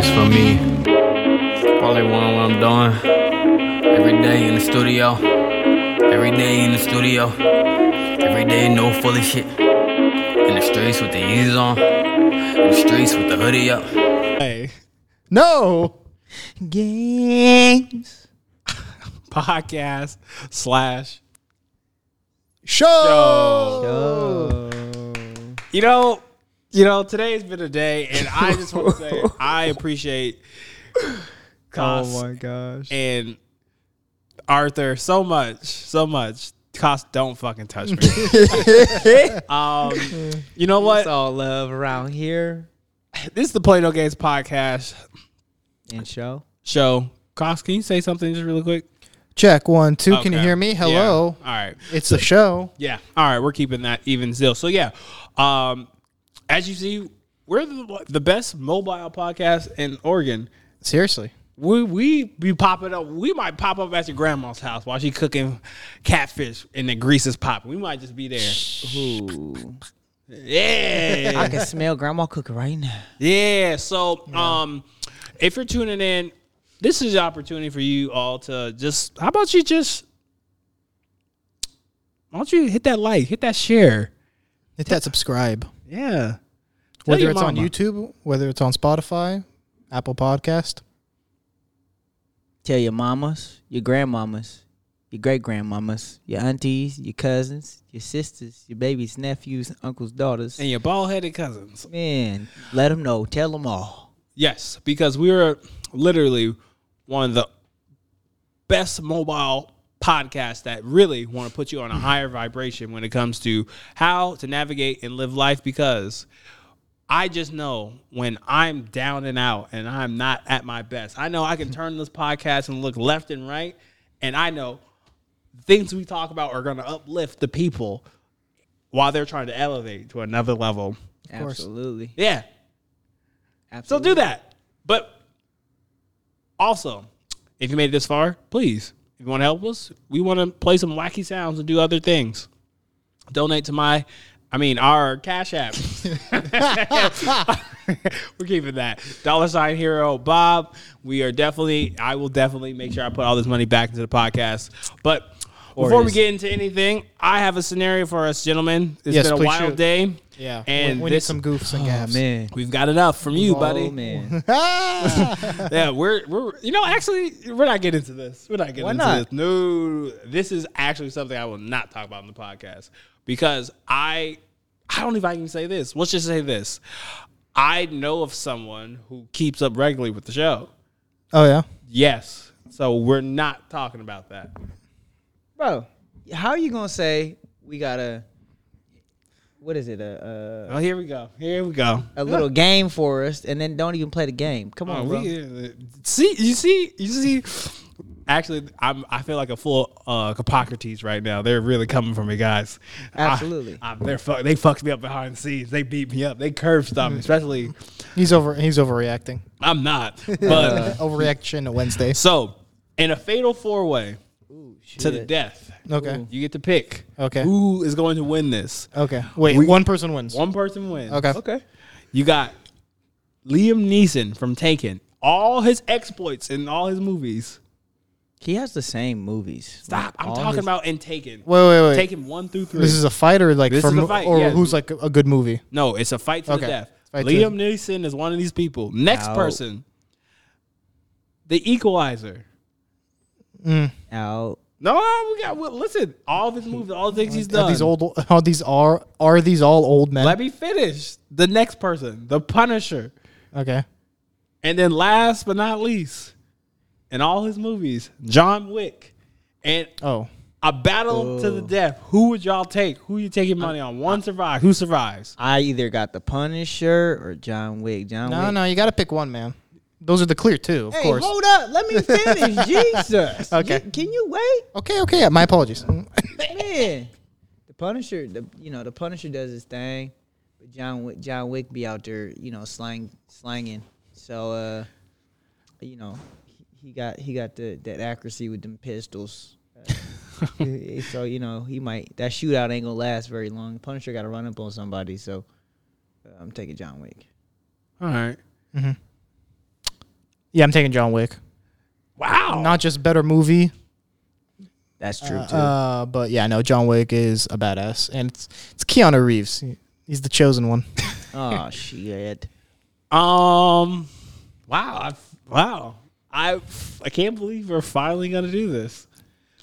is for me. Probably one what I'm doing. Every day in the studio. Every day in the studio. Every day no fully shit. In the streets with the Yeezys on. In the streets with the hoodie up. Hey, No. Games. podcast slash Show. Oh. You know, you know, today's been a day, and I just want to say I appreciate Cos Oh my gosh. and Arthur so much, so much. Cos, don't fucking touch me. um, you know what? It's all love around here This is the Play No Games podcast and show. show. Cos, can you say something just really quick? Check one, two. Can you hear me? Hello. Yeah. All right. It's the show. Yeah. All right. We're keeping that even still. So yeah, um, as you see, we're the, the best mobile podcast in Oregon. Seriously. We we be popping up. We might pop up at your grandma's house while she cooking catfish and the grease is popping. We might just be there. Ooh. I can smell grandma cooking right now. yeah. So um, if you're tuning in, this is the opportunity for you all to just. How about you just. Why don't you hit that like, hit that share? Hit that subscribe. Yeah. Tell Whether your it's on. YouTube, whether it's on Spotify, Apple Podcast. Tell your mamas, your grandmamas, your great grandmamas, your aunties, your cousins, your sisters, your babies, nephews, uncles, daughters. and your bald headed cousins. Man, let them know. Tell them all. Yes, because we're literally one of the best mobile podcasts that really want to put you on a higher vibration when it comes to how to navigate and live life. Because I just know when I'm down and out and I'm not at my best, I know I can turn this podcast and look left and right, and I know things we talk about are going to uplift the people while they're trying to elevate to another level. Absolutely. Yeah, so Absolutely. do that. But also, if you made it this far, please, if you want to help us, we want to play some wacky sounds and do other things. Donate to my, I mean, our Cash App. We're keeping that. Dollar sign hero Bob. We are definitely, I will definitely make sure I put all this money back into the podcast. But before we get into anything, I have a scenario for us, gentlemen. It's Yes, been a please wild shoot. day. Yeah. And we, we need this- some goofs and Oh, gaffs. man. We've got enough from you, buddy. Oh, man. yeah, we're we're you know actually we're not getting into this. We're not getting Why into not? this. No, this is actually something I will not talk about in the podcast because I I don't know if I can say this. Let's just say this. I know of someone who keeps up regularly with the show. Oh yeah. Yes. So we're not talking about that. Bro, how are you going to say we got a, what is it, a, Oh, here we go. Here we go. a, a little game for us and then don't even play the game? Come on, Oh, bro. we, uh, see, you see, you see. Actually, I'm. I feel like a full uh, Hippocrates right now. They're really coming for me, guys. Absolutely. I, I, they're fuck, they fucked me up behind the scenes. They beat me up. They curve stomped me. Especially, He's over. He's overreacting. I'm not. But Overreaction to Wednesday. so, in a fatal four way to the death, Okay. you get to pick. Okay. Who is going to win this? Okay. Wait. We- one person wins. One person wins. Okay. Okay. You got Liam Neeson from Taken. All his exploits in all his movies. He has the same movies. Stop. Like, I'm talking his- about in Taken. Wait. Wait. Wait. Taken one through three. This is a fight or like This from is a fight, or yeah. who's like a, a good movie? no, it's a fight to Okay. the death. Fight to Liam Neeson is one of these people. Next Ow. person, The Equalizer. Mm. out. No, we got. Well, listen, all of his movies, all the things he's Are done. these old? Are these are are these all old men? Let me finish. The next person, The Punisher, okay. and then last but not least, in all his movies, John Wick, and Oh. a battle to the death. Who would y'all take? Who you taking money on? One survive. Who survives? I either got the Punisher or John Wick. John No, Wick. no, you got to pick one, man. Those are the clear two, of Hey, course. hold up. Let me finish. Jesus. Okay. You- can you wait? Okay, okay. My apologies. Man. The Punisher, the you know, the Punisher does his thing. But John Wick John Wick be out there, you know, slang slanging. So uh you know, he, he got he got the that accuracy with them pistols. Uh, so you know he might that shootout ain't gonna last very long. Punisher got to run up on somebody, so uh, I'm taking John Wick. All right. Yeah, I'm taking John Wick. Wow. Not just better movie, That's true too. uh, but yeah, no, John Wick is a badass, and it's it's Keanu Reeves. He's the chosen one. oh shit. Um. Wow. I, wow. I I can't believe we're finally gonna do this.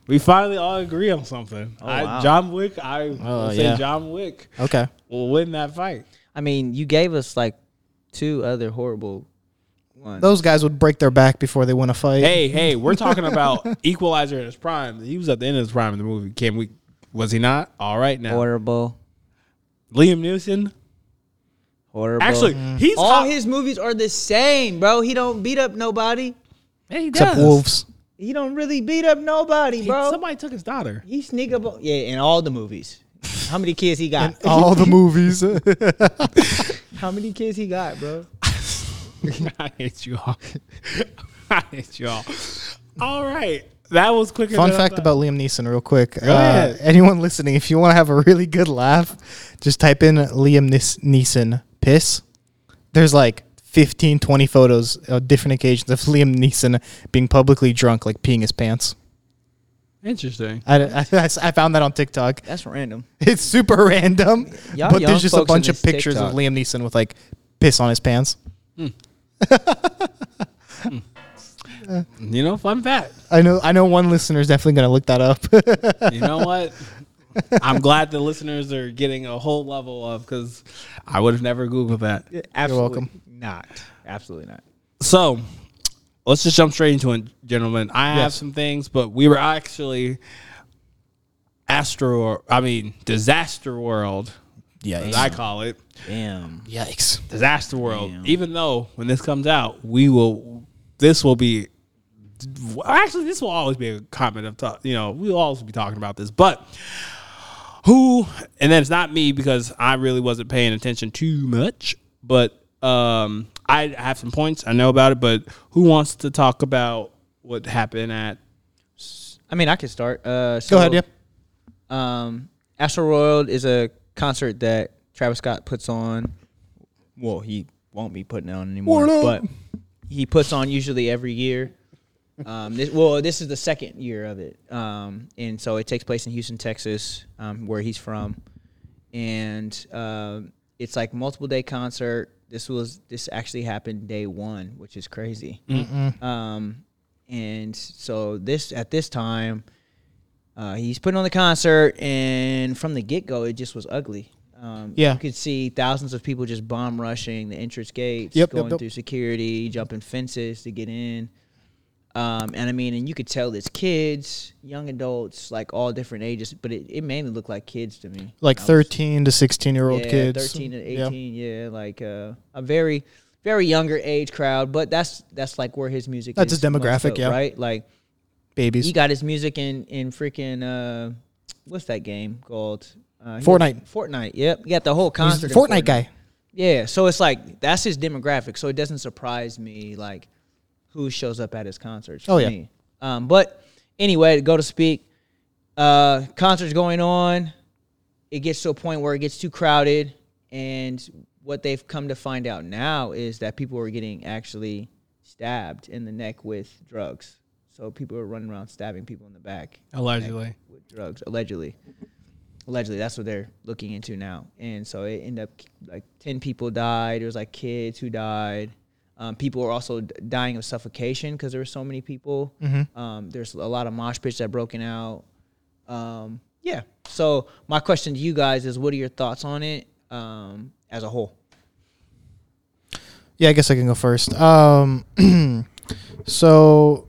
We finally all agree on something. Oh, I, wow. John Wick. I Oh, say yeah. John Wick Okay. will win that fight. I mean, you gave us like two other horrible ones. Those guys would break their back before they win a fight. Hey, hey, we're talking about Equalizer in his prime. He was at the end of his prime in the movie. Can we? Was he not? All right now. horrible. Liam Neeson. Horrible. Actually, he's all hot- his movies are the same, bro. He don't beat up nobody. Yeah, he except does. wolves. He don't really beat up nobody, He- bro. somebody took his daughter. He sneak up on yeah in all the movies. How many kids he got? All the movies. How many kids he got, bro? I hate you all. I hate you all. All right. That was quicker Fun than I fact thought. about Liam Neeson, real quick. Uh, ahead. anyone listening, if you want to have a really good laugh, just type in Liam Nis- Neeson piss. There's like 15, 20 photos of different occasions of Liam Neeson being publicly drunk, like peeing his pants. Interesting. I, I, I found that on TikTok. That's random. It's super random, Y'all but young there's just a folks in bunch of this pictures TikTok. of Liam Neeson with like piss on his pants. Hmm. Hmm. You know, fun fact. I know, I know one listener is definitely gonna look that up. You know what? I'm glad the listeners are getting a whole level of because I would have never Googled that. Absolutely welcome. Not. Absolutely not. So let's just jump straight into it, gentlemen. I have some things, but we were actually Astro, I mean, Disaster World, Yeah, as I call it. Damn. Yikes! Disaster World. Damn. Even though when this comes out, we will, this will be, actually, this will always be a comment of, talk, you know, we'll always be talking about this. But who, and then it's not me because I really wasn't paying attention too much, but um, I have some points. I know about it, but who wants to talk about what happened at, I mean, I could start. Uh, so, Go ahead. Yep. Um, Astro World is a concert that Travis Scott puts on. Well, he won't be putting it on anymore, What but he puts on usually every year. Um, this, well, this is the second year of it, um, and so it takes place in Houston, Texas, um, where he's from, and um, it's like multiple day concert. This was this actually happened day one, which is crazy. Um, and so this at this time, uh, he's putting on the concert, and from the get go, it just was ugly. Um, Yeah. you could see thousands of people just bomb rushing the entrance gates, Yep, yep, going yep. through security, jumping fences to get in. Um, and I mean, and you could tell it's kids, young adults, like all different ages, but it, it mainly looked like kids to me. Like I was- thirteen to sixteen year old yeah, kids. 13 to 18, yeah, like uh, a very, very younger age crowd. But that's that's like where his music. That's is his demographic, yeah. right. Like babies. he got his music in in freaking uh, what's that game called? Uh, he Fortnite. Fortnite. Yep. You got the whole concert. in Fortnite guy. Yeah. So it's like that's his demographic. So it doesn't surprise me like who shows up at his concerts. Oh, yeah. me. Um, but anyway, to go to speak, uh, concerts going on. It gets to a point where it gets too crowded, and what they've come to find out now is that people are getting actually stabbed in the neck with drugs. So people are running around stabbing people in the back allegedly? with drugs allegedly allegedly that's what they're looking into now and so it ended up like 10 people died there was like kids who died um, people were also dying of suffocation because there were so many people. Um, there's a lot of mosh pits that broken out. Um, yeah. So my question to you guys is what are your thoughts on it um, as a whole? Yeah, I guess I can go first. Um, so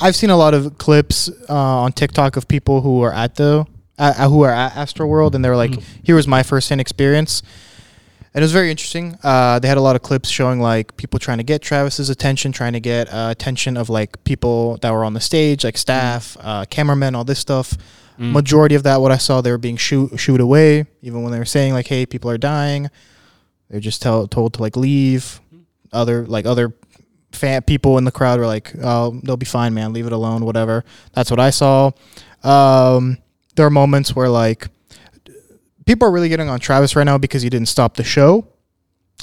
I've seen a lot of clips uh, on TikTok of people who are at the uh, who are at Astro World, and they're like, "Here was my first-hand experience." And it was very interesting. Uh, they had a lot of clips showing like people trying to get Travis's attention, trying to get uh, attention of like people that were on the stage, like staff, uh, cameramen, all this stuff. Majority of that, what I saw, they were being shoot shoot away. Even when they were saying like, "Hey, people are dying," they're just tell, told to like leave. Other like other fan people in the crowd were like, "Oh, they'll be fine, man. Leave it alone. Whatever." That's what I saw. Um, there are moments where like people are really getting on Travis right now because he didn't stop the show.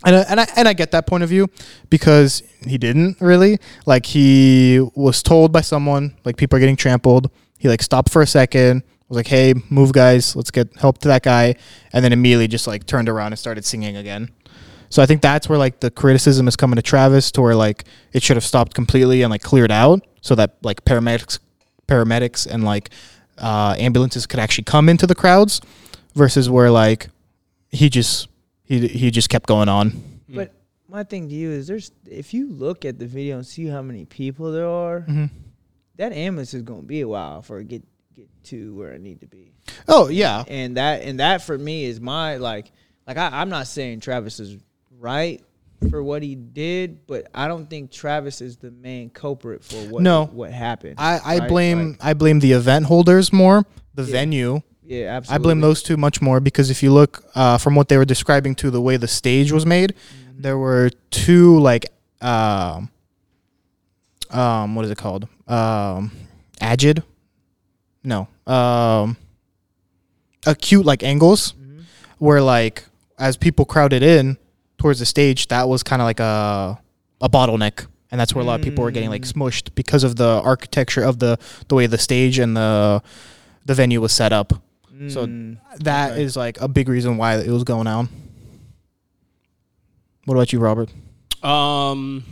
and I, and I and I get that point of view because he didn't really like he was told by someone like people are getting trampled. He like stopped for a second, was like, "Hey, move, guys, let's get help to that guy," and then immediately just like turned around and started singing again. So I think that's where like the criticism is coming to Travis, to where like it should have stopped completely and like cleared out, so that like paramedics, paramedics and like uh, ambulances could actually come into the crowds, versus where like he just he he just kept going on. But my thing to you is, there's if you look at the video and see how many people there are, Mhm. that ambulance is gonna be a while for it get get to where I need to be. Oh yeah, And that and that for me is my like like I, I'm not saying Travis is right for what he did, but I don't think Travis is the main culprit for what No. what happened. I, I right? blame Like, I blame the event holders more, the Yeah. venue. Yeah, absolutely. I blame those two much more because if you look uh, from what they were describing to the way the stage was made, Mm-hmm. there were two like um um what is it called um agid no um acute like angles Mhm. where like as people crowded in towards the stage that was kind of like a a bottleneck and that's where a lot of people were getting like Mm. smushed because of the architecture of the the way the stage and the the venue was set up so Mm, that is okay. like a big reason why it was going on. What about you, Robert? Um,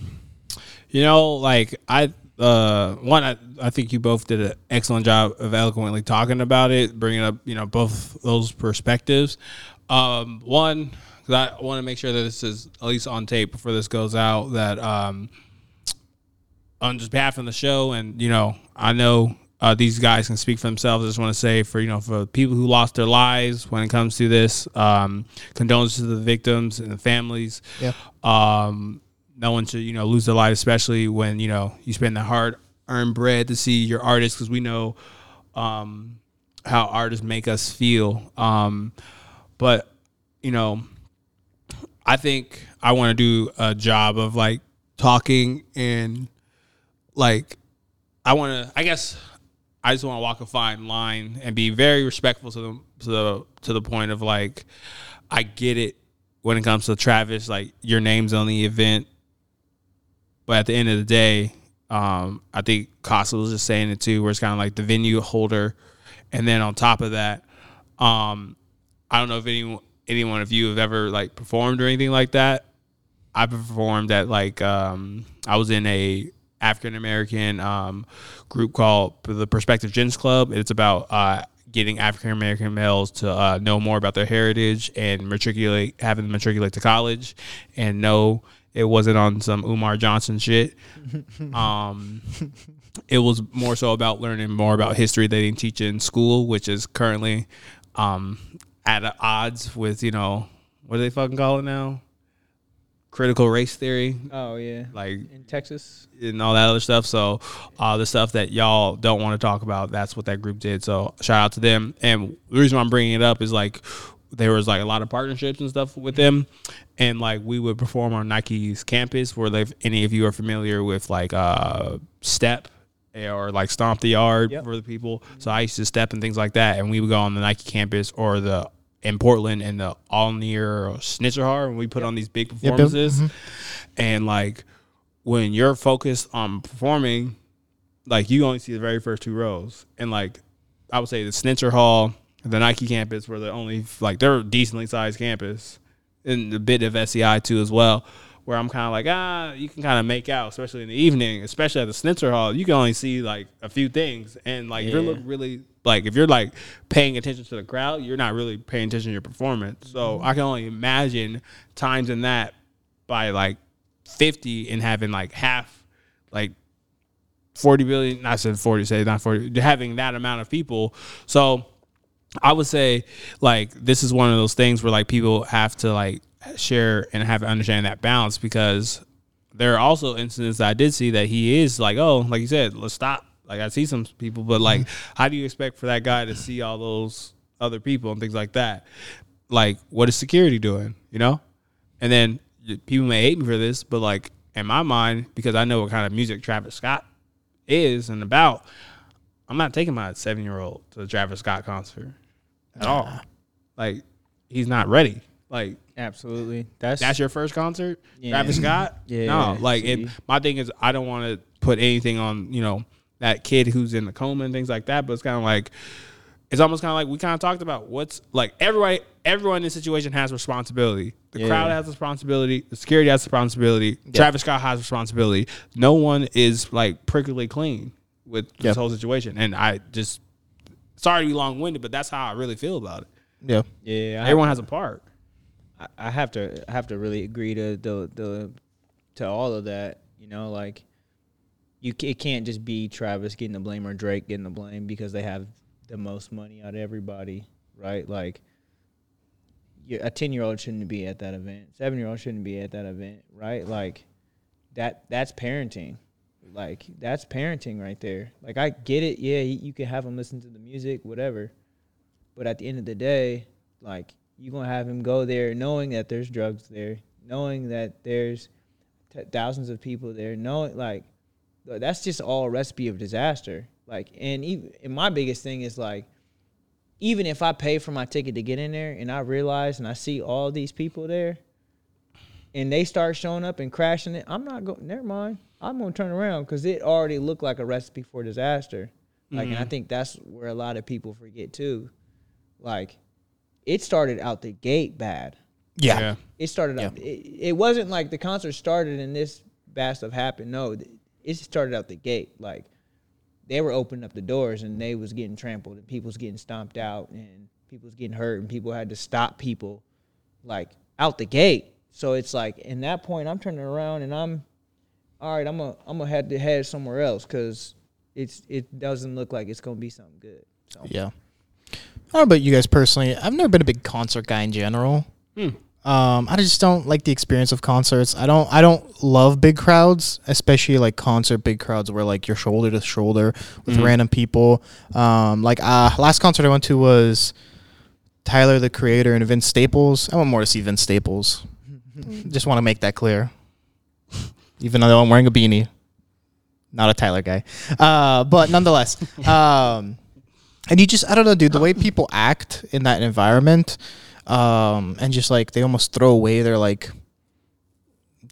you know, like I, uh, one, I, I think you both did an excellent job of eloquently talking about it, bringing up, you know, both those perspectives. Um, one, because I want to make sure that this is at least on tape before this goes out. That um, on just behalf of the show, and you know, I know uh, these guys can speak for themselves. I just want to say for you know for people who lost their lives when it comes to this, um, condolences to the victims and the families. Yeah. Um, no one should you know lose their life, especially when you know you spend the hard earned bread to see your artists, because we know um, how artists make us feel. Um, but you know, I think I want to do a job of like talking and like I want to. I guess I just want to walk a fine line and be very respectful to the to the to the point of like I get it when it comes to Travis. Like your name's on the event, but at the end of the day, um, I think Costa was just saying it too, where it's kind of like the venue holder, and then on top of that, um, I don't know if anyone any one of you have ever like performed or anything like that. I performed at like um, I was in a African American um, group called the Perspective Gents Club. It's about uh, getting African American males to uh, know more about their heritage and matriculate, having them matriculate to college, and know it wasn't on some Umar Johnson shit. Um, it was more so about learning more about history they didn't teach in school, which is currently um, at odds with you know what do they fucking call it now? Critical race theory, Oh yeah, like in Texas. and all that other stuff. So, uh, the stuff that y'all don't want to talk about, that's what that group did. So, shout out to them. And the reason why I'm bringing it up is like there was like a lot of partnerships and stuff with them, and like we would perform on Nike's campus. Where if any of you are familiar with like uh, Step or like Stomp the Yard Yep. for the people, so I used to step and things like that, and we would go on the Nike campus or the in Portland and the all near Schnitzer Hall, and we put on these big yep. performances, Mhm. and like when you're focused on performing, like you only see the very first two rows. And like I would say the Schnitzer Hall, the Nike campus were the only like they're decently sized campus. And a bit of SEI too as well. Where I'm kind of like, ah, you can kind of make out, especially in the evening, especially at the Schnitzer Hall. You can only see like a few things, and like if you Yeah. look really like if you're like paying attention to the crowd, you're not really paying attention to your performance. So mm-hmm. I can only imagine times in that by like 50 and having like half like 40 billion not said 40 say not 40 having that amount of people so i would say like this is one of those things where like people have to like share and have to understand that balance because there are also incidents that i did see that he is like oh like you said let's stop like i see some people but like mm-hmm. how do you expect for that guy to see all those other people and things like that like what is security doing you know and then people may hate me for this, but like in my mind, because I know what kind of music Travis Scott is and about, I'm not taking my seven year old to the Travis Scott concert at all. Like he's not ready. Like Absolutely. That's that's your first concert, Yeah. Travis Scott. Yeah, no, like and my thing is I don't want to put anything on you know that kid who's in the coma and things like that. But it's kind of like it's almost kind of like we kind of talked about what's like everybody everyone in this situation has responsibility. The Yeah. crowd has responsibility. The security has responsibility. Travis Scott has responsibility. No one is like perfectly clean with this Yep. whole situation, and I just sorry to be long winded, but that's how I really feel about it. Yeah. yeah. I, Everyone has a part. I- I have to I have to really agree to the the to all of that. You know, like you it can't just be Travis getting the blame or Drake getting the blame because they have the most money out of everybody, right? Like a ten year old shouldn't be at that event. Seven year old shouldn't be at that event, right? Like that that's parenting. Like that's parenting right there. Like I get it. Yeah, you can have him listen to the music, whatever. But at the end of the day, like you're gonna have him go there knowing that there's drugs there, knowing that there's t- thousands of people there, knowing like that's just all a recipe of disaster. Like, and even and my biggest thing is like, even if I pay for my ticket to get in there and I realize and I see all these people there, and they start showing up and crashing it, I'm not going. Never mind. I'm gonna turn around because it already looked like a recipe for disaster. Like, and I mm-hmm. think that's where a lot of people forget too. Like, it started out the gate bad. Yeah. It started out. It, it wasn't like the concert started and this bad stuff happened. No, th- it started out the gate. Like they were opening up the doors and they was getting trampled and people was getting stomped out and people was getting hurt and people had to stop people like out the gate. So it's like in that point I'm turning around and I'm all right. I'm gonna I'm gonna head to head somewhere else because it's it doesn't look like it's gonna be something good. So Yeah. I don't know about you guys personally. I've never been a big concert guy in general. Hmm. Um, I just don't like the experience of concerts. I don't. I don't love big crowds, especially like concert big crowds where like you're shoulder to shoulder with random people. Um, like uh, last concert I went to was Tyler the Creator and Vince Staples. I want more to see Vince Staples. just want to make that clear. Even though I'm wearing a beanie, not a Tyler guy. Uh, but nonetheless, um, and you just I don't know, dude. The way people act in that environment, um, and just like they almost throw away their like,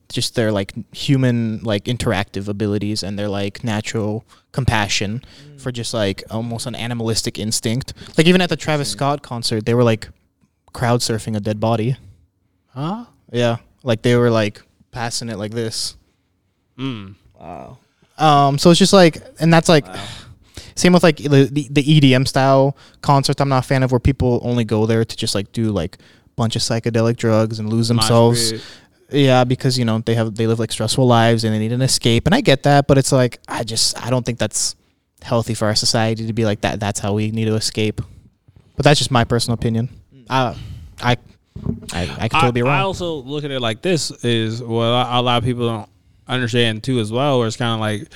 just their like human like interactive abilities and their like natural compassion for just like almost an animalistic instinct. Like even at the Travis Scott concert, they were like crowd surfing a dead body. Huh? Yeah, like they were like passing it like this. Mm. wow. Um, so it's just like, and that's like, same with like the, the the EDM style concerts. I'm not a fan of where people only go there to just like do like bunch of psychedelic drugs and lose themselves. Yeah, because you know they have they live like stressful lives and they need an escape, and I get that, but it's like I just I don't think that's healthy for our society to be like that. That's how we need to escape. But that's just my personal opinion. Uh, I I I could totally be wrong. I also look at it like this is a a lot of people don't understand too as well. Where it's kind of like,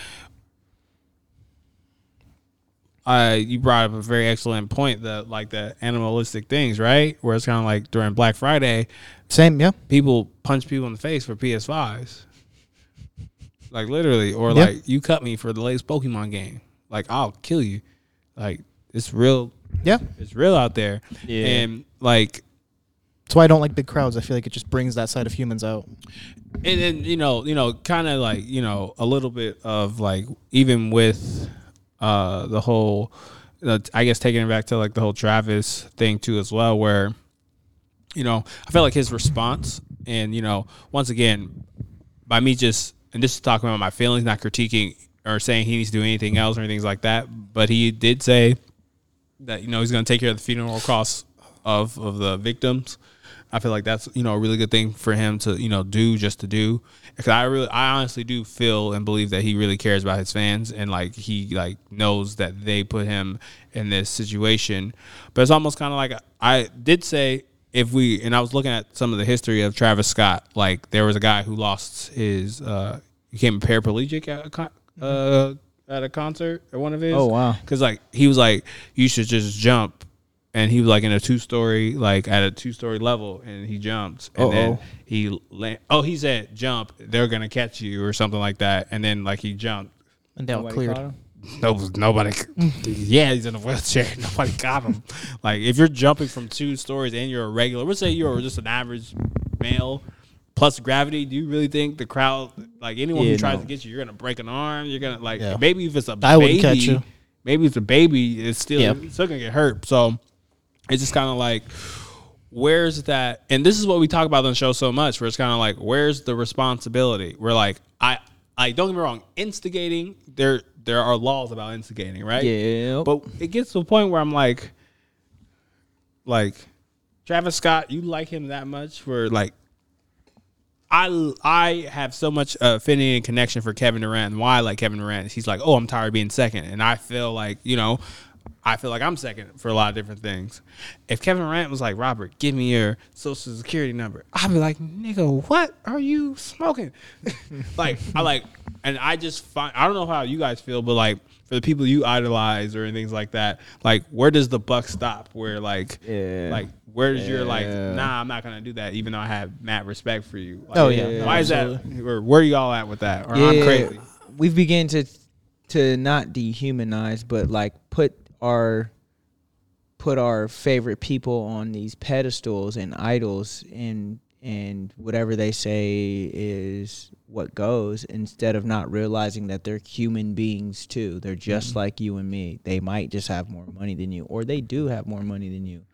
uh, you brought up a very excellent point that like the animalistic things, right? Where it's kind of like during Black Friday, Same, yeah. people punch people in the face for PS5s, like literally, or Yeah. like you cut me for the latest Pokemon game, like I'll kill you. Like it's real, Yeah. it's real out there, Yeah. and like That's why I don't like big crowds. I feel like it just brings that side of humans out. and then you know you know kind of like you know a little bit of like even with uh the whole i guess taking it back to like the whole travis thing too as well where you know i felt like his response and you know once again by me just and this is talking about my feelings not critiquing or saying he needs to do anything else or anything like that but he did say that you know he's going to take care of the funeral costs of of the victims. I feel like that's you know a really good thing for him to you know do just to do because I really I honestly do feel and believe that he really cares about his fans and like he like knows that they put him in this situation. But it's almost kind of like I did say if we and I was looking at some of the history of Travis Scott like there was a guy who lost his uh became a paraplegic at a con- uh at a concert at one of his Oh, wow. because like he was like you should just jump and he was like in a two story like at a two story level and he jumped and then Uh-oh. he land- oh he said jump they're gonna catch you or something like that and then like he jumped And they all cleared. no, nobody. Yeah, he's in a wheelchair. Nobody got him. Like if you're jumping from two stories and you're a regular, let's say you're just an average male plus gravity. Do you really think the crowd, like anyone Yeah, who tries no. to get you, you're gonna break an arm? You're gonna like Yeah. maybe if it's a I wouldn't baby, catch you. maybe if it's a baby, it's still Yeah. it's still gonna get hurt. So it's just kind of like where's that and this is what we talk about on the show so much where it's kind of like where's the responsibility we're like i i don't get me wrong instigating there there are laws about instigating right Yeah. but it gets to a point where i'm like like travis scott you like him that much for like I I have so much affinity and connection for Kevin Durant. And why I like Kevin Durant he's like, oh, I'm tired of being second, and I feel like you know, I feel like I'm second for a lot of different things. If Kevin Durant was like, Robert, give me your social security number, I'd be like, nigga, what are you smoking? like I like, and I just find I don't know how you guys feel, but like for the people you idolize or things like that, like where does the buck stop? Where like, Yeah. like where's your like, nah, I'm not gonna do that, even though I have mad respect for you. Like, Oh, yeah. why is that? Or where are y'all at with that? Or I'm crazy. We've begun to to not dehumanize, but like put our put our favorite people on these pedestals and idols and and whatever they say is what goes instead of not realizing that they're human beings too. They're just mm-hmm. like you and me. They might just have more money than you or they do have more money than you.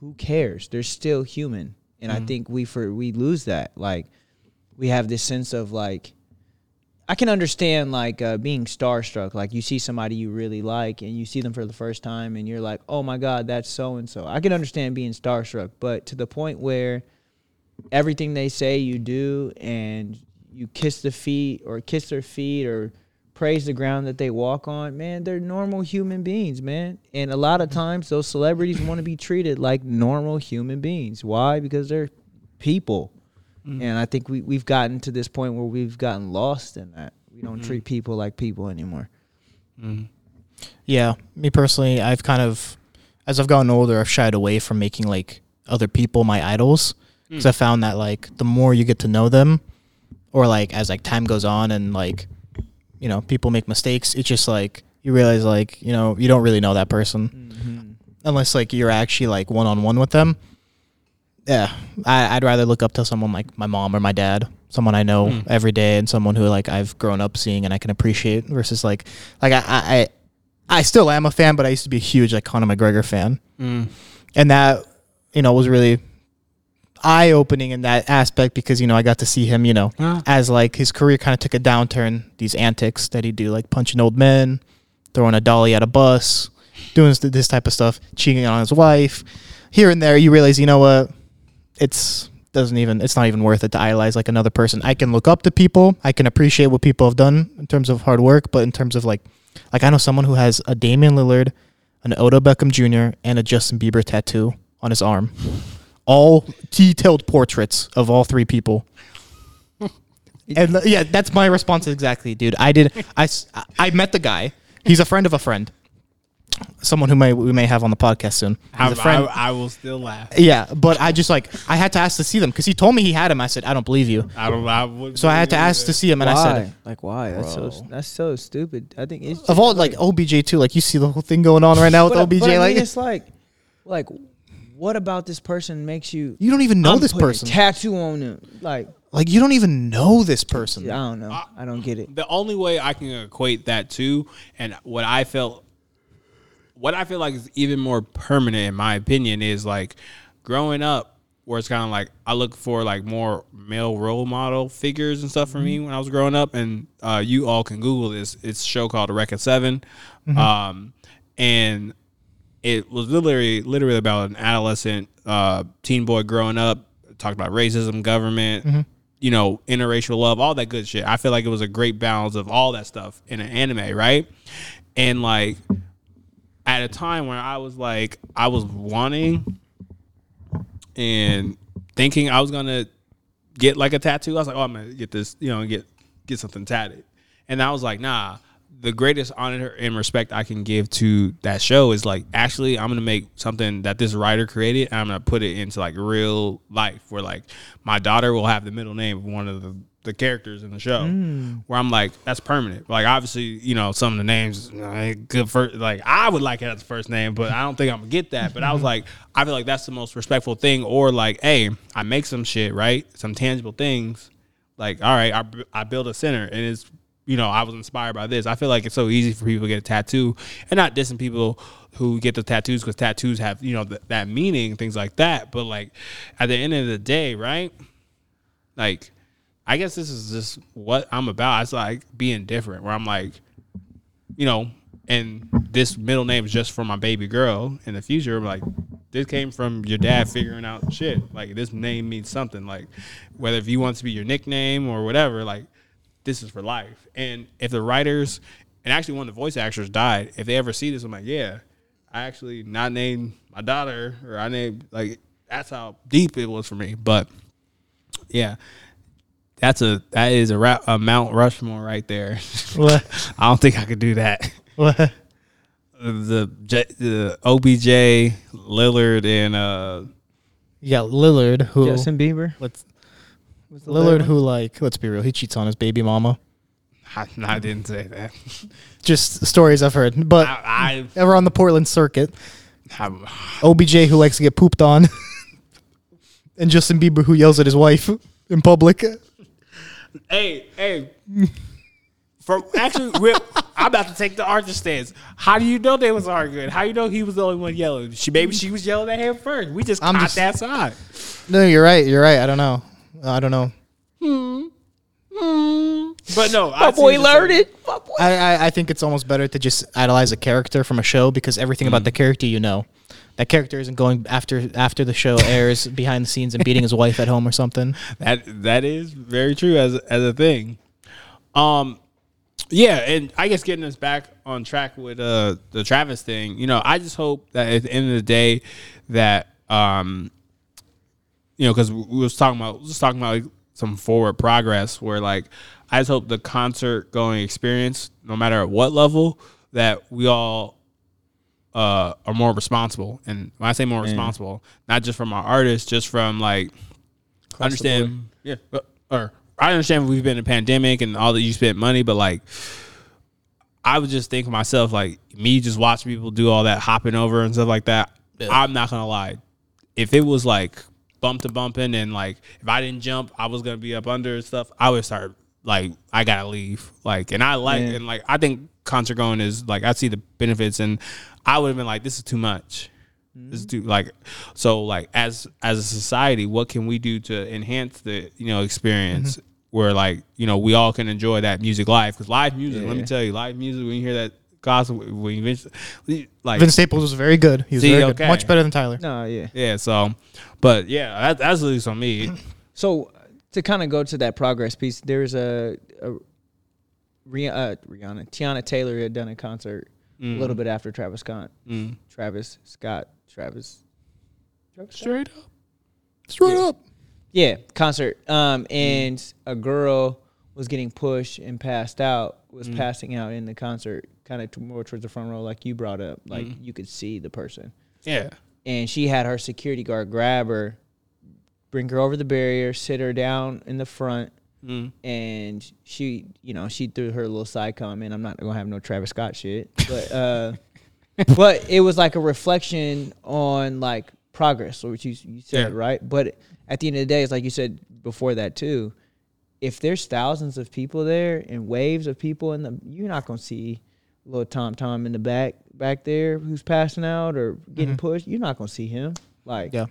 Who cares? They're still human. And I mm-hmm. think we for we lose that. Like we have this sense of like I can understand like uh, being starstruck. Like you see somebody you really like and you see them for the first time and you're like, oh my God, that's so and so. I can understand being starstruck, but to the point where everything they say you do and you kiss the feet or kiss their feet or praise the ground that they walk on, man, they're normal human beings, man. And a lot of times those celebrities want to be treated like normal human beings. Why? Because they're people. Mm-hmm. And I think we, we've gotten to this point where we've gotten lost in that. We don't treat mm-hmm. people like people anymore. Mm-hmm. Yeah, me personally, I've kind of, as I've gotten older, I've shied away from making like other people my idols. Mm. Because I found that like the more you get to know them, or like as like time goes on and like, you know, people make mistakes, it's just like you realize like you know you don't really know that person. Unless like you're actually like one on one with them. Yeah, I, I'd rather look up to someone like my mom or my dad, someone I know every day, and someone who like I've grown up seeing and I can appreciate. Versus like, like I, I, I still am a fan, but I used to be a huge like Conor McGregor fan, and that you know was really eye opening in that aspect because you know I got to see him, you know, Ah. as like his career kind of took a downturn. These antics that he do, like punching old men, throwing a dolly at a bus, doing this type of stuff, cheating on his wife, here and there. You realize, you know what, it's doesn't even it's not even worth it to idolize like another person. I can look up to people, I can appreciate what people have done in terms of hard work, but in terms of like, like I know someone who has a Damian Lillard, an Odell Beckham Jr., and a Justin Bieber tattoo on his arm all detailed portraits of all three people. and yeah, that's my response exactly, dude. I did. I I met the guy. He's a friend of a friend. Someone who may we may have on the podcast soon. He's I, a friend. I, I will still laugh. yeah, but I just like I had to ask to see them because he told me he had him. I said I don't believe you. I don't. I So I had to ask to see him, and I said like why? That's so that's so stupid. I think it's of all like OBJ too. Like you see the whole thing going on right now with but, OBJ. but I mean, like it's like like what about this person makes you you don't even know I'm this putting a person. tattoo on them? Like like you don't even know this person. I don't know. I don't get it. The only way I can equate that to, and what I felt, what I feel like is even more permanent, in my opinion, is like growing up, where it's kind of like I look for like more male role model figures and stuff for me when I was growing up, and uh, you all can Google this. It's a show called The Record 7 um, and it was literally literally about an adolescent uh, teen boy growing up. Talked about racism, government, you know, interracial love, all that good shit. I feel like it was a great balance of all that stuff in an anime, right? And like at a time where I was like, I was wanting and thinking I was gonna get like a tattoo. I was like, oh, I'm gonna get this, you know, get get something tatted. And I was like, nah, the greatest honor and respect I can give to that show is like actually I'm gonna make something that this writer created and I'm gonna put it into like real life where like my daughter will have the middle name of one of the, the characters in the show where I'm like that's permanent. Like obviously you know some of the names uh, good for like I would like it as a first name but I don't think I'm gonna get that. But I was like I feel like that's the most respectful thing or like hey I make some shit right? Some tangible things. Like all right, I, I build a center and it's you know i was inspired by this. I feel like it's so easy for people to get a tattoo and not dissing people who get the tattoos because tattoos have you know th- that meaning things like that. But like at the end of the day right? Like i guess this is just what i'm about. It's like being different where i'm like you know and this middle name is just for my baby girl in the future. Like this came from your dad figuring out shit. Like this name means something. Like whether if you want to be your nickname or whatever like this is for life. And if the writers and actually one of the voice actors died if they ever see this i'm like yeah i actually not named my daughter or i named like that's how deep it was for me. But yeah that's a that is a, ra- a mount rushmore right there What? i don't think i could do that What? the J, the OBJ, Lillard, and uh, You got Lillard, who Justin Bieber. let's Lillard, who like let's be real, he cheats on his baby mama. I, I didn't say that. Just stories I've heard, but I, ever on the Portland circuit, I, OBJ who likes to get pooped on, and Justin Bieber who yells at his wife in public. Hey, hey. For actually, we're, I'm about to take the artist stance. How do you know they was arguing? How do you know he was the only one yelling? She maybe she was yelling at him first. We just I'm caught just- that side. No, you're right. You're right. I don't know. I don't know. Hmm. Hmm. But no, My boy learned it. My boy. I, I I think it's almost better to just idolize a character from a show because everything about the character you know. That character isn't going after after the show airs behind the scenes and beating his wife at home or something. That that is very true as as a thing. Um yeah, and I guess getting us back on track with uh the Travis thing, you know, I just hope that at the end of the day that um you know, because we was talking about just talking about like some forward progress where like I just hope the concert going experience, no matter at what level, that we all uh, are more responsible. And when I say more responsible, not just from our artists, just from like I understand. Yeah, or I understand we've been in a pandemic and all that you spent money, but like I would just think of myself like me just watching people do all that hopping over and stuff like that. I'm not gonna lie. If it was like bump to bumping and like if I didn't jump, I was gonna be up under and stuff. I would start like I gotta leave. Like and I like Yeah. and like I think concert going is like I see the benefits and I would have been like this is too much. This is too like so like as as a society, what can we do to enhance the you know experience where like you know we all can enjoy that music live because live music. Let me tell you, live music when you hear that gospel, when you eventually like Vince Staples was very good. He was See, very okay. good. Much better than Tyler. No, yeah. yeah. So, but yeah, that, that's at least on me. So to kind of go to that progress piece, there's a, a Rih- uh, Rihanna, Teyana Taylor had done a concert a little bit after Travis Scott, Mm. Travis Scott, Travis, Travis Scott? Straight up. Straight up. yeah, concert. Um, and a girl was getting pushed and passed out, was passing out in the concert, kind of t- more towards the front row, like you brought up, like you could see the person. Yeah. and she had her security guard grab her, bring her over the barrier, sit her down in the front, Mm. and she, you know, she threw her little side comment. I'm not gonna have no Travis Scott shit, but uh, but it was like a reflection on like progress, or what you you said, Yeah. right? But at the end of the day, it's like you said before that too. If there's thousands of people there and waves of people in the, you're not gonna see little Tom Tom in the back back there who's passing out or getting pushed. You're not gonna see him. Like Yeah.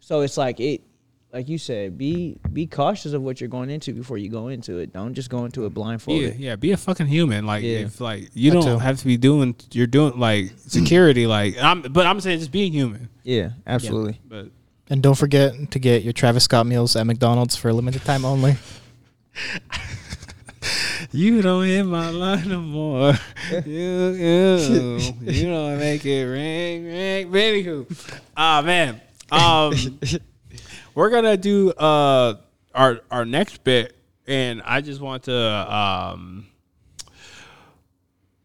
so it's like it like you said, be be cautious of what you're going into before you go into it. Don't just go into it Yeah, blindfolded. yeah, be a fucking human. Like Yeah. if like you That don't too. have to be doing you're doing like security like I'm but I'm saying just being human. Yeah, absolutely. But And don't forget to get your Travis Scott meals at McDonald's for a limited time only. you don't hit my line no more. you you you don't make it ring ring. But anywho, ah man, um, we're gonna do uh our our next bit, and I just want to um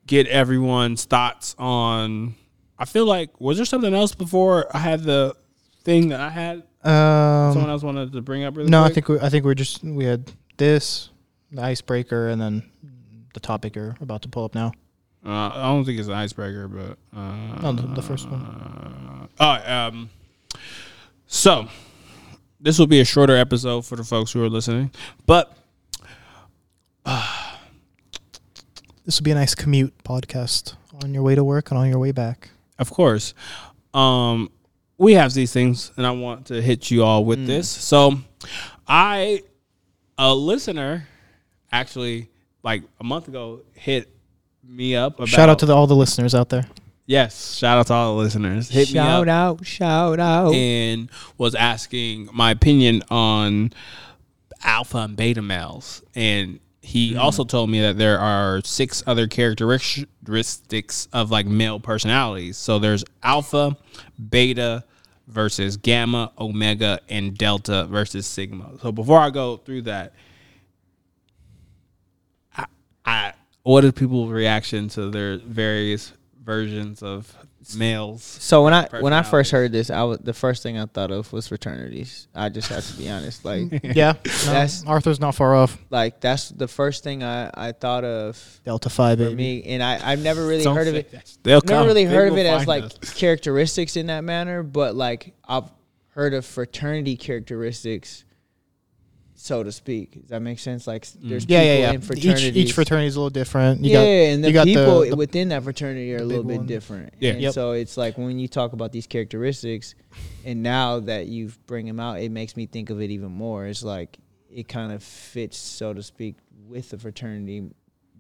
get everyone's thoughts on. I feel like was there something else before I had the thing that I had? Someone Um, else wanted to bring up. Really no, I think we, I think we're just we had this, the icebreaker, and then the topic you're about to pull up now. Uh, I don't think it's an icebreaker, but uh, No, the, the first one. Oh, um, so this will be a shorter episode for the folks who are listening, but This will be a nice commute podcast on your way to work and on your way back. of course, um, we have these things, and I want to hit you all with this. So, I, a listener, actually, like a month ago, hit me up. About, Shout out to the, all the listeners out there. Yes, shout out to all the listeners. Hit me up. shout out, shout out. and was asking my opinion on alpha and beta males. And he mm. also told me that there are six other characteristics of like male personalities. So there's alpha, beta versus gamma, omega, and delta versus sigma. So before I go through that, I, I what is people's reaction to their various versions of males? So when I when I first heard this, I was the first thing I thought of was fraternities. I just have to be honest. Like Yeah, no, That's- Arthur's not far off. like that's the first thing I, I thought of Delta Phi, for baby. me, and I I've never really Don't heard of it. They'll I've never come. really They heard of it as like us. characteristics in that manner, but like I've heard of fraternity characteristics, so to speak. Does that make sense? Like there's Yeah, yeah, people yeah. in Each fraternities. each fraternity is a little different. You yeah, got, and the you got people the, the within that fraternity are a little bit one. different. Yeah. And Yep. so it's like when you talk about these characteristics, and now that you bring them out, it makes me think of it even more. It's like it kind of fits, so to speak, with the fraternity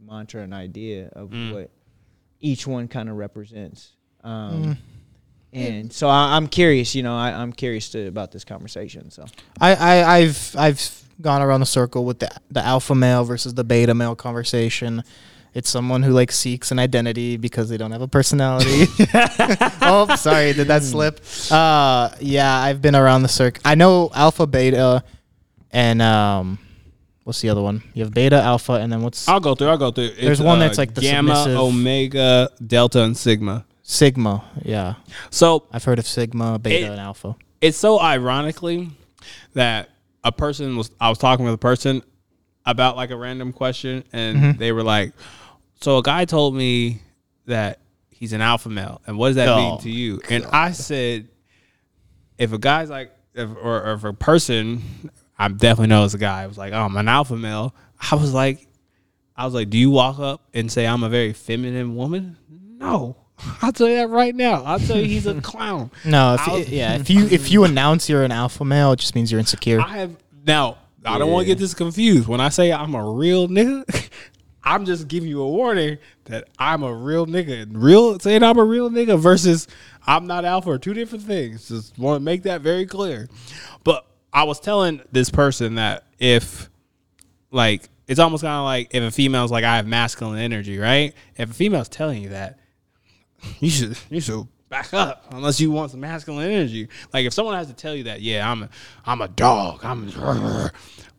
mantra and idea of Mm. what each one kind of represents. Um, Mm. And so I, I'm curious, you know, I, I'm curious to, about this conversation. So I, I I've I've gone around the circle with the the alpha male versus the beta male conversation. It's someone who like seeks an identity because they don't have a personality. oh, sorry, did that slip? Uh, yeah, I've been around the circle. I know alpha, beta, and um, what's the other one? You have beta, alpha, and then what's I'll go through. I'll go through. There's one that's like the gamma, submissive- omega, delta, and sigma. sigma? Yeah, So I've heard of sigma, beta, It- and alpha. it's so ironically that a person was. I was talking with a person about like a random question, and Mhm. they were like, "So a guy told me that he's an alpha male, and what does that Oh, mean to you?" And I said, "If a guy's like, if, or, or if a person, I definitely know it's a guy. I was like, oh, I'm an alpha male. I was like, I was like, do you walk up and say I'm a very feminine woman? No." I'll tell you that right now. I'll tell you he's a clown. No, if, I'll- yeah, if you if you announce you're an alpha male, it just means you're insecure. I have now. I don't want to get this confused. When I say I'm a real nigga, I'm just giving you a warning that I'm a real nigga. And Real saying I'm a real nigga versus I'm not alpha are two different things. Just want to make that very clear. But I was telling this person that if like it's almost kind of like if a female's like I have masculine energy, right? If a female's telling you that, you should you should back up unless you want some masculine energy. Like if someone has to tell you that, yeah, I'm a I'm a dog. I'm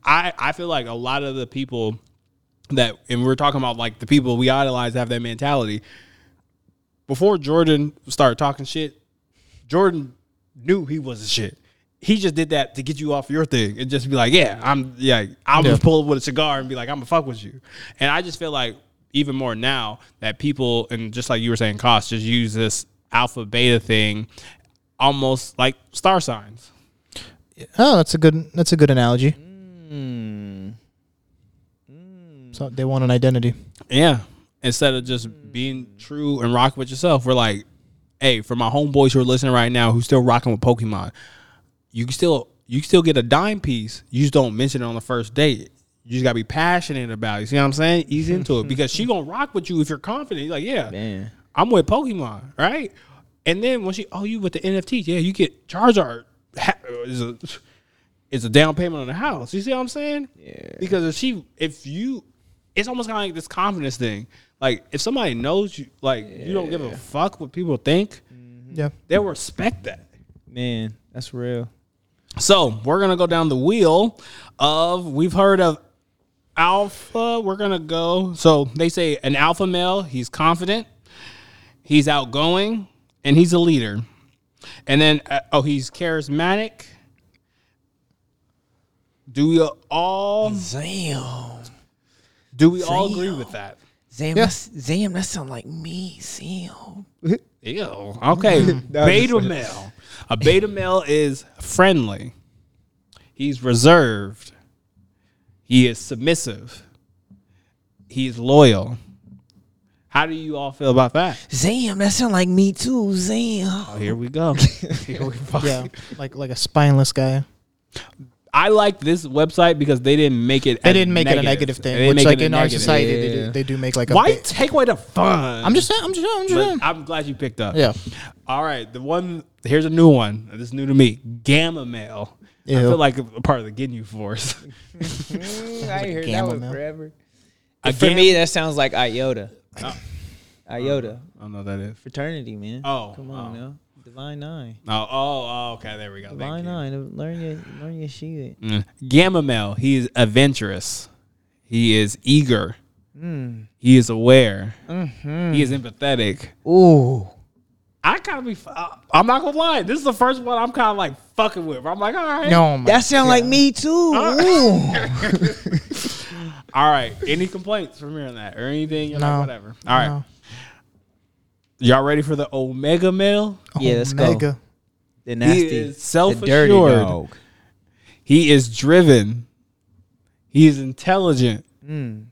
I I feel like a lot of the people that and we're talking about like the people we idolize have that mentality. Before Jordan started talking shit, Jordan knew he was a shit. He just did that to get you off your thing and just be like, yeah, I'm yeah, I'll Yeah. just pull up with a cigar and be like, I'm gonna fuck with you. And I just feel like even more now that people and just like you were saying, cost just use this alpha beta thing almost like star signs. Oh, that's a good that's a good analogy. mm, So they want an identity. Yeah. Instead of just being true and rock with yourself, we're like, hey, for my homeboys who are listening right now who's still rocking with Pokemon, you can still you can still get a dime piece. You just don't mention it on the first date. You just gotta be passionate about it. You see what I'm saying? Ease into it because she gonna rock with you if you're confident. You're like, yeah, man. I'm with Pokemon, right? And then when she, oh, you with the NFT, yeah, you get Charizard. Ha- Is a is a down payment on the house. You see what I'm saying? Yeah. Because if she, if you, it's almost kind of like this confidence thing. Like if somebody knows you, like you don't give a fuck what people think, mm-hmm. Yeah. they'll respect that. Man, that's real. So we're gonna go down the wheel of we've heard of alpha, we're gonna go. So they say an alpha male. He's confident. He's outgoing, and he's a leader. And then uh, oh, he's charismatic. Do we all Damn. do we all agree with that? Damn, that's, damn, that sound like me. Damn. Ew. Okay. beta male. A beta male is friendly. He's reserved. He is submissive. He's loyal. How do you all feel about that? Zam, that sound like me too. Zam. Oh, here we go. Here we fucking- Yeah, like like a spineless guy. I like this website because they didn't make it. They as didn't make it a negative thing, didn't which like it a in our negative. society they, do, they do make like a. Why bit- take away the fun? I'm just saying. I'm just. I'm just. Saying. I'm glad you picked up. Yeah. All right. The one here's a new one. This is new to me. Gamma male. I feel like a part of the Ginyu Force. I heard that one forever. A For me, that sounds like iota. Iota. I don't know what that is. Fraternity, man. Oh, Come on oh. now. Divine Nine. Oh, oh, oh, okay. There we go. Thank Divine you. Nine. Learn your, learn your shit. Mm. Gamma male. He is adventurous. He is eager. Mm. He is aware. Mm-hmm. He is empathetic. Ooh. I kind of be. uh, I'm not gonna lie. This is the first one I'm kind of like fucking with. I'm like, all right. no, my That sound like me too. Ooh. All right. Any complaints from hearing that or anything? You're No. like, whatever. All right. no. Y'all ready for the Omega male? Yeah, let's go. Omega. The nasty. He is the self-assured. dirty dog. He is driven. He is intelligent. Mm.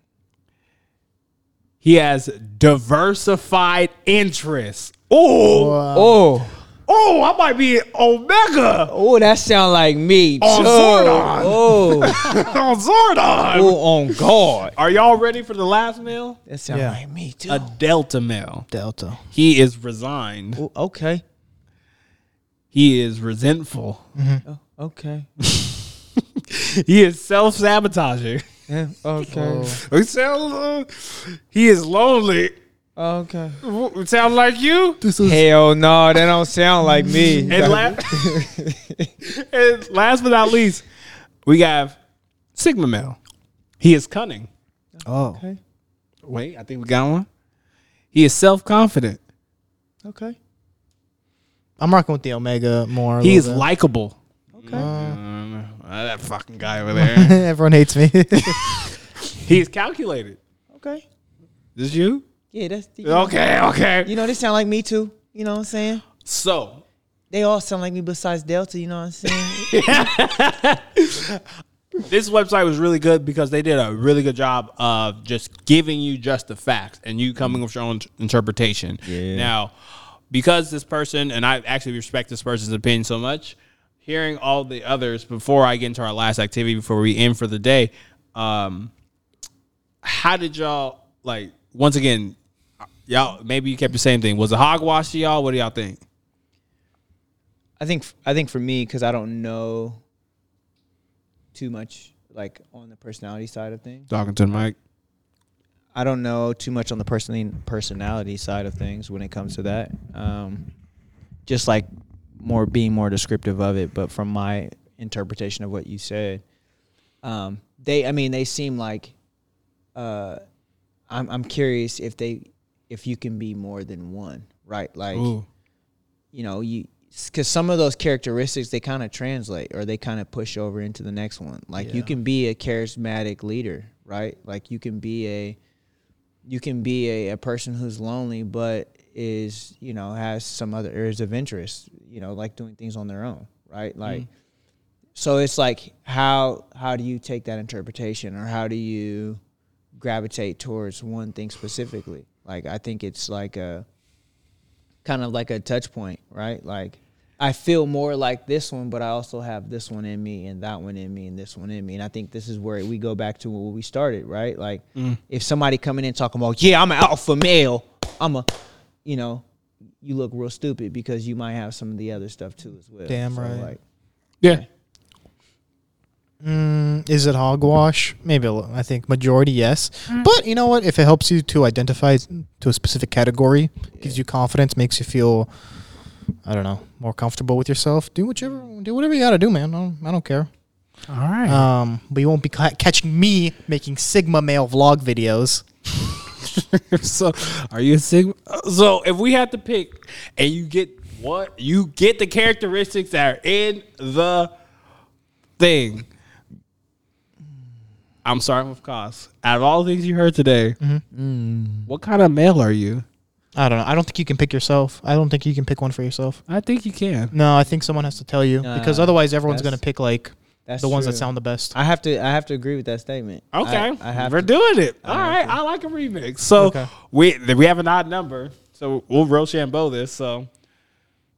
He has diversified interests. Oh, Wow. Oh. oh, I might be Omega Oh, that sound like me. On. Zordon. Oh. on Zordon. oh, on guard. Are y'all ready for the last male? That sound Yeah. like me too. A Delta male. Delta. He is resigned. Oh, okay. He is resentful. Oh, okay. He is self sabotaging. Yeah, okay. He sounds. Uh, he is lonely. Okay. W- Sound like you? This is Hell no, that don't sound like me. And, la- and last but not least, we have Sigma male. He is cunning. oh okay. Wait, I think we got one. He is self confident. Okay. I'm rocking with the Omega more. a He is little bit. likable. Okay. Uh, that fucking guy over there. Everyone hates me. He's calculated. Okay. This is you? Yeah, that's the, Okay, okay. You know, they sound like me too. You know what I'm saying? So, They all sound like me besides Delta, you know what I'm saying? this website was really good because they did a really good job of just giving you just the facts and you coming with your own t- interpretation. Yeah. Now, because this person and I actually respect this person's opinion so much, hearing all the others before I get into our last activity before we end for the day, um, how did y'all like? Once again, y'all maybe you kept the same thing. Was it hogwash to y'all? What do y'all think? I think I think for me, because I don't know too much like on the personality side of things. Talking to the mic. I don't know too much on the personality personality side of things when it comes to that. Um, just like more being more descriptive of it, but from my interpretation of what you said, um, they I mean they seem like uh, I'm I'm curious if they if you can be more than one, right? Like Ooh. you know you because some of those characteristics they kind of translate or they kind of push over into the next one like you can be a charismatic leader right like you can be a you can be a, a person who's lonely but is you know has some other areas of interest you know like doing things on their own right mm. like so it's like how how do you take that interpretation or how do you gravitate towards one thing specifically like i think it's like a kind of like a touch point, right? Like I feel more like this one, but I also have this one in me and that one in me and this one in me. And I think this is where we go back to where we started, right? Like mm. if somebody coming in talking about, yeah, I'm an alpha male, I'm a, you know, you look real stupid because you might have some of the other stuff too as well. Damn So, right. Like, Yeah. Mm, is it hogwash? Maybe a li- I think majority yes. But you know what? If it helps you to identify to a specific category, gives you confidence, makes you feel, I don't know, more comfortable with yourself. Do whichever, do whatever you gotta do, man. I don't, I don't care. All right. Um, but you won't be ca- catching me making Sigma male vlog videos. so, are you a Sigma? So, if we had to pick, and you get what you get the characteristics that are in the thing. I'm starting with cost. Out of all the things you heard today, mm-hmm. mm. what kind of male are you? I don't know. I don't think you can pick yourself. I don't think you can pick one for yourself. I think you can. No, I think someone has to tell you because otherwise everyone's gonna pick like That's the ones that sound the best. I have to. I have to agree with that statement. Okay, I, I have we're to. doing it. All have right. I like a remix. So Okay. we we have an odd number, so we'll Rochambeau this. So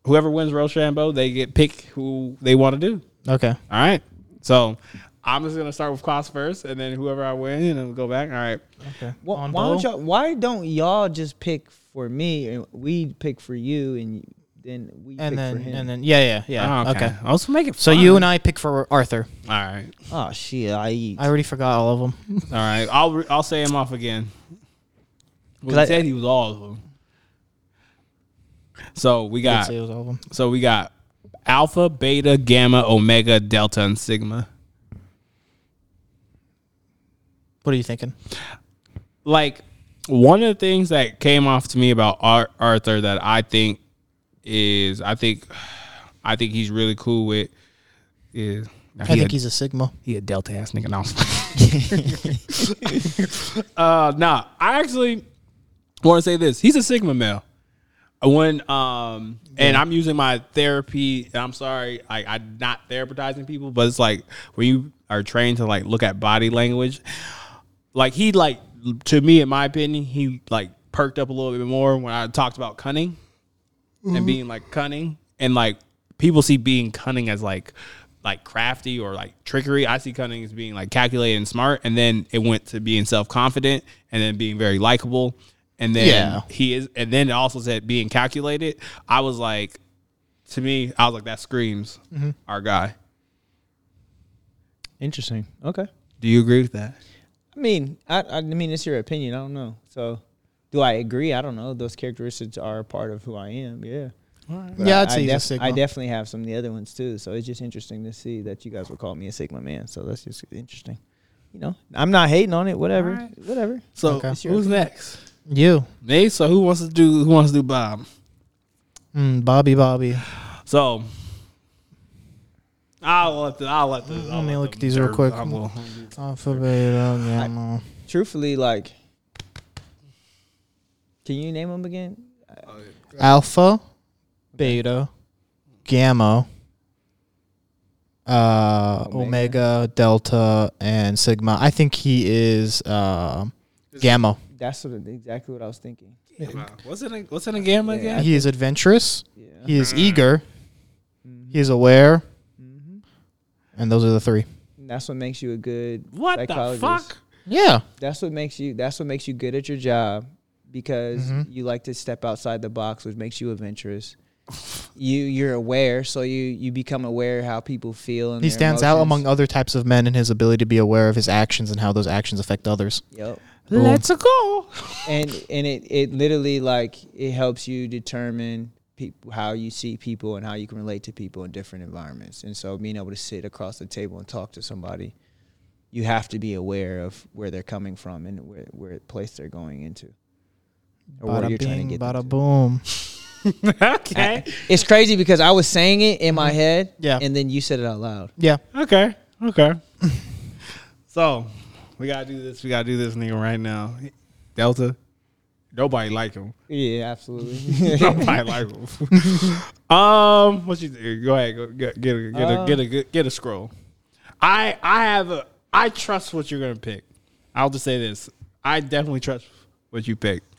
whoever wins Rochambeau, they get pick who they want to do. Okay. All right. So I'm just gonna start with cost first, and then whoever I win, and then we'll go back. All right. Okay. Why, why don't y'all? Why don't y'all just pick for me and we pick for you and then we And pick then for him? and then yeah yeah yeah. Oh, okay. I'll just make it. So you and I pick for Arthur. All right. oh shit, I eat. I already forgot all of them. All right. I'll re- I'll say him off again. Well, Cause he I- said he was all of them. So we got Say it was all of them. so we got alpha, beta, gamma, omega, delta, and sigma. What are you thinking? like one of the things that came off to me about Ar- Arthur that I think is I think I think he's really cool with is I think he's a Sigma. he a delta ass nigga. No. uh nah, I actually want to say this. He's a sigma male. When um and I'm using my therapy and I'm sorry, I I'm not therapizing people, but it's like when you are trained to like look at body language, like he like to me in my opinion he like perked up a little bit more when i talked about cunning and mm-hmm. being like cunning and like people see being cunning as like like crafty or like trickery i see cunning as being like calculated and smart and then it went to being self-confident and then being very likable and then Yeah. he is and then it also said being calculated i was like to me i was like that screams mm-hmm. our guy Interesting. Okay. do you agree with that I mean, I, I mean, it's your opinion. I don't know. So, do I agree? I don't know. Those characteristics are a part of who I am. Yeah. But Yeah, I, I'd say I, def- I definitely have some of the other ones too. So it's just interesting to see that you guys would call me a Sigma man. So that's just interesting. You know, I'm not hating on it. Whatever. Alright. Whatever. so Okay. Who's next You, me so who wants to do who wants to do bob mm, Bobby, Bobby. So I'll let the I'll let the. Let I'll me let look at these real quick. I will- Alpha, beta, gamma. Truthfully, like, can you name them again? Alpha, beta, gamma, uh, Omega. omega. delta, and sigma. I think he is uh, gamma. That's what, exactly what I was thinking. What's in a, what's in a gamma Yeah, again? He is adventurous. Yeah. He is eager. He is aware. Mhm. And those are the three. And That's what makes you a good What the psychologist. fuck? Yeah. That's what makes you. That's what makes you good at your job, because Mhm. you like to step outside the box, which makes you adventurous. You you're aware, so you you become aware how people feel. And He their stands out among other types of men in his ability to be aware of his actions and how those actions affect others. Yep. Let's go. and and it it literally like it helps you determine people how you see people and how you can relate to people in different environments and so being able to sit across the table and talk to somebody you have to be aware of where they're coming from and where where place they're going into or where Bada you're trying to bing, get bada boom. okay. it's crazy because i was saying it in my head Mm-hmm. Yeah. and then you said it out loud Yeah. Okay. Okay. so we gotta do this. We gotta do this nigga right now. Delta. Nobody like him. yeah absolutely Nobody like him. um, what you think? Go ahead. Go, get get a, get a, get a get a get a scroll. I I have a I trust what you're gonna pick. I'll just say this. I definitely trust what you picked.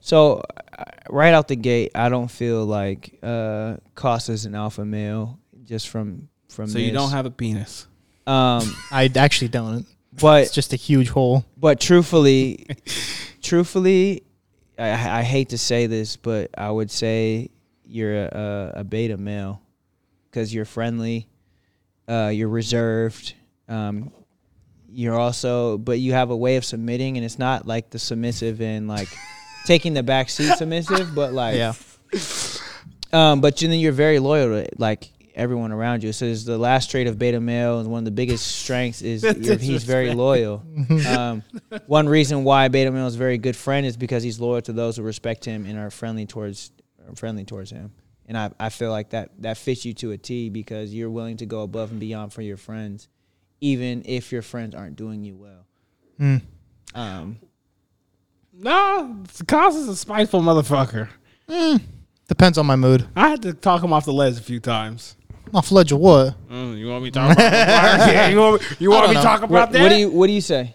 So uh, right out the gate, I don't feel like uh Cost is an alpha male just from from. So you don't have a penis. um, I actually don't. But It's but just a huge hole. but truthfully, truthfully, I, I hate to say this, but I would say you're a, a beta male because you're friendly, uh, you're reserved. Um, you're also, but you have a way of submitting, and it's not like the submissive and like taking the back seat submissive, but like Yeah. Um, but you then you're very loyal to. Like everyone around you. So it's the last trait of beta male and one of the biggest strengths is he's very loyal. um, one reason why beta male is a very good friend is because he's loyal to those who respect him and are friendly towards are friendly towards him. And I, I feel like that that fits you to a T because you're willing to go above and beyond for your friends, even if your friends aren't doing you well. Mm. Um, Nah, Cos is a spiteful motherfucker. Mm, depends on my mood. I had to talk him off the ledge a few times. Off ledge of what? Mm, you want me to talk about yeah, you want, me- you want me know. talk about what, that? what do you what do you say?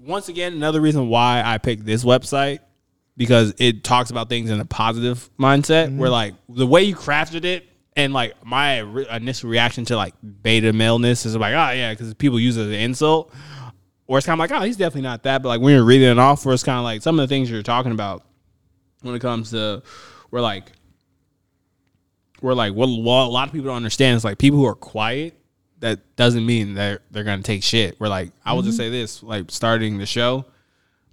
Once again, another reason why I picked this website because it talks about things in a positive mindset. Mm-hmm. Where like the way you crafted it, and like my re- initial reaction to like beta maleness is like, oh yeah, because people use it as an insult. Or it's kind of like, oh, he's definitely not that. But like when you're reading it off, where it's kind of like some of the things you're talking about when it comes to, where like, where like what, a lot of people don't understand is like people who are quiet. That doesn't mean they're they're gonna take shit. Where like I will just mm-hmm. say this, like starting the show,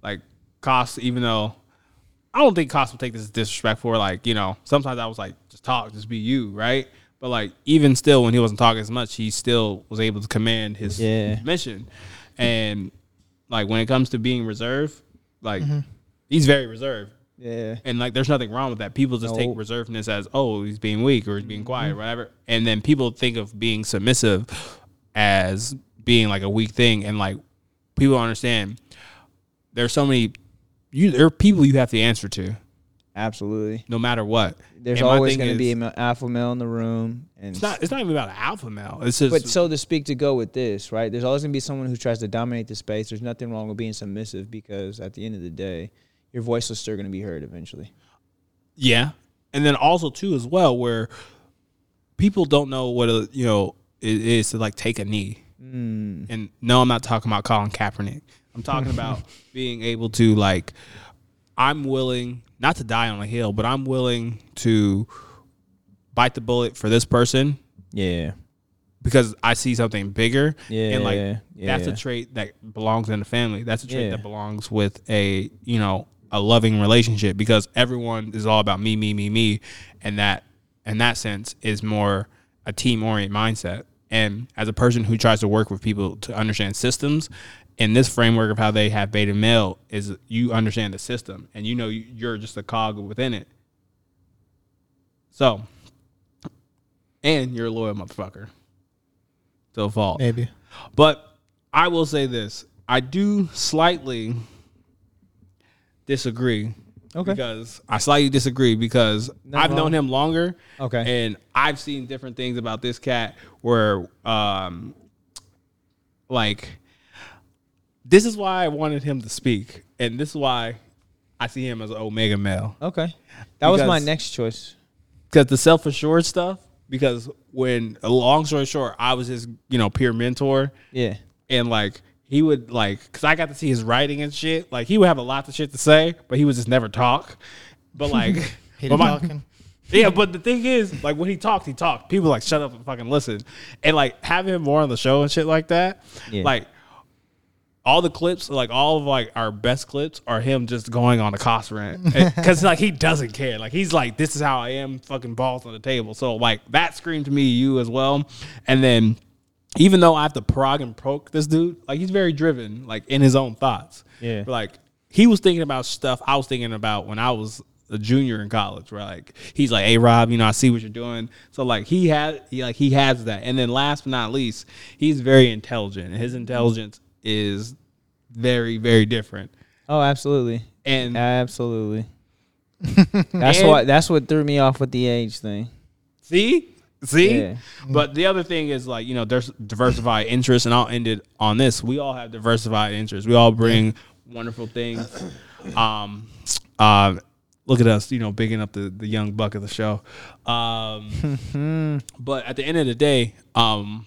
like cost even though I don't think cost will take this as disrespectful. Like you know, sometimes I was like, just talk, just be you, right? But like even still, when he wasn't talking as much, he still was able to command his Yeah. mission. And like when it comes to being reserved, like mm-hmm. he's very reserved. Yeah. And like, there's nothing wrong with that. People just take reservedness as, oh, he's being weak or he's being mm-hmm. quiet, or whatever. And then people think of being submissive as being like a weak thing. And like, people understand. There's so many. You there are people you have to answer to, Absolutely. no matter what. There's And always going to be an alpha male in the room, and It's not. It's not even about an alpha male. It's just. but so to speak, to go with this, right? There's always going to be someone who tries to dominate the space. There's nothing wrong with being submissive because at the end of the day, your voice is still going to be heard eventually. Yeah, and then also too as well where people don't know what a you know it is to like take a knee. Mm. And no, I'm not talking about Colin Kaepernick. I'm talking about being able to like, I'm willing not to die on a hill, but I'm willing to bite the bullet for this person Yeah. because I see something bigger. Yeah. and like Yeah, that's a trait that belongs in the family. That's a trait Yeah. that belongs with a you know a loving relationship because everyone is all about me, me, me, me, and that in that sense is more a team oriented mindset. And as a person who tries to work with people to understand systems, in this framework of how they have beta male is you understand the system and you know you- you're just a cog within it. So, and you're a loyal motherfucker. To a fault. Maybe. But I will say this: I do slightly disagree. Okay. Because I slightly disagree because Not I've known him longer. Okay. And I've seen different things about this cat where, um, like, this is why I wanted him to speak, and this is why I see him as an omega male Okay. That was my Because- next choice. because the self assured stuff. Because when, long story short, I was his you know peer mentor, Yeah. and like he would like because I got to see his writing and shit. Like he would have a lot of shit to say, but he would just never talk. But like, Hated but my- talking. yeah. But the thing is, like when he talked, he talked. People like shut up and fucking listen. And like having him more on the show and shit like that, Yeah. like. All the clips, like all of like our best clips, are him just going on a cost rant because like he doesn't care. Like he's like, "This is how I am," fucking balls on the table. So like that screamed to me, you as well. And then even though I have to prog and poke this dude, like he's very driven, like in his own thoughts. Yeah. Like he was thinking about stuff I was thinking about when I was a junior in college. Where like he's like, "Hey Rob, you know I see what you're doing." So like he had, he like he has that. And then last but not least, he's very intelligent. His intelligence is very very different. Oh, absolutely. And Absolutely. That's And- what that's what threw me off with the age thing. See? See? Yeah. But the other thing is like, you know, there's diversified interests, and I'll end it on this. We all have diversified interests. We all bring wonderful things. Um uh, look at us, you know, bigging up the, the young buck of the show. Um but at the end of the day, um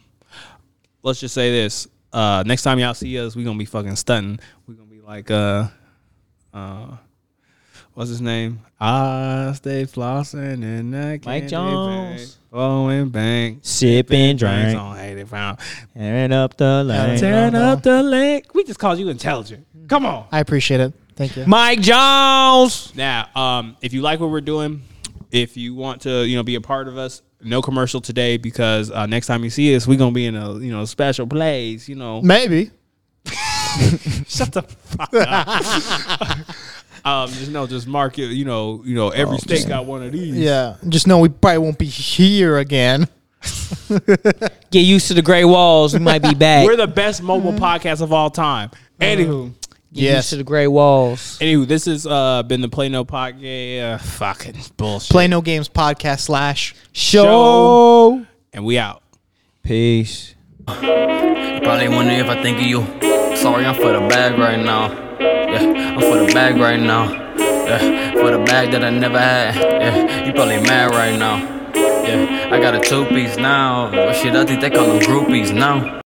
let's just say this. Uh next time y'all see us, we're gonna be fucking stunting. We're gonna be like uh uh what's his name? I stay flossing and I can't Mike Jones. Blowing bank. Sip and drink. on 80 pound. Tearing up the lane. Tearing up the lake. We just called you intelligent. Come on. I appreciate it. Thank you. Mike Jones. Now, um, if you like what we're doing, if you want to, you know, be a part of us, no commercial today because uh, next time you see us, we're gonna be in a you know special place. You know, Maybe. shut the fuck up. um, just know, just mark it. You know, you know, every state got one of these. Yeah. Just know we probably won't be here again. Get used to the gray walls. We might be back. We're the best mobile podcast of all time. Anywho, Get Yes. used to the gray walls. anywho, this has uh, been the Play No podcast. Uh, fucking bullshit. Play No Games podcast slash. Show. and we out. Peace. Probably wonder if I think of you. Sorry, I'm for the bag right now. Yeah, I'm for the bag right now. Yeah, for the bag that I never had. Yeah, you probably mad right now. Yeah, I got a two piece now. But shit, I think they call them groupies now.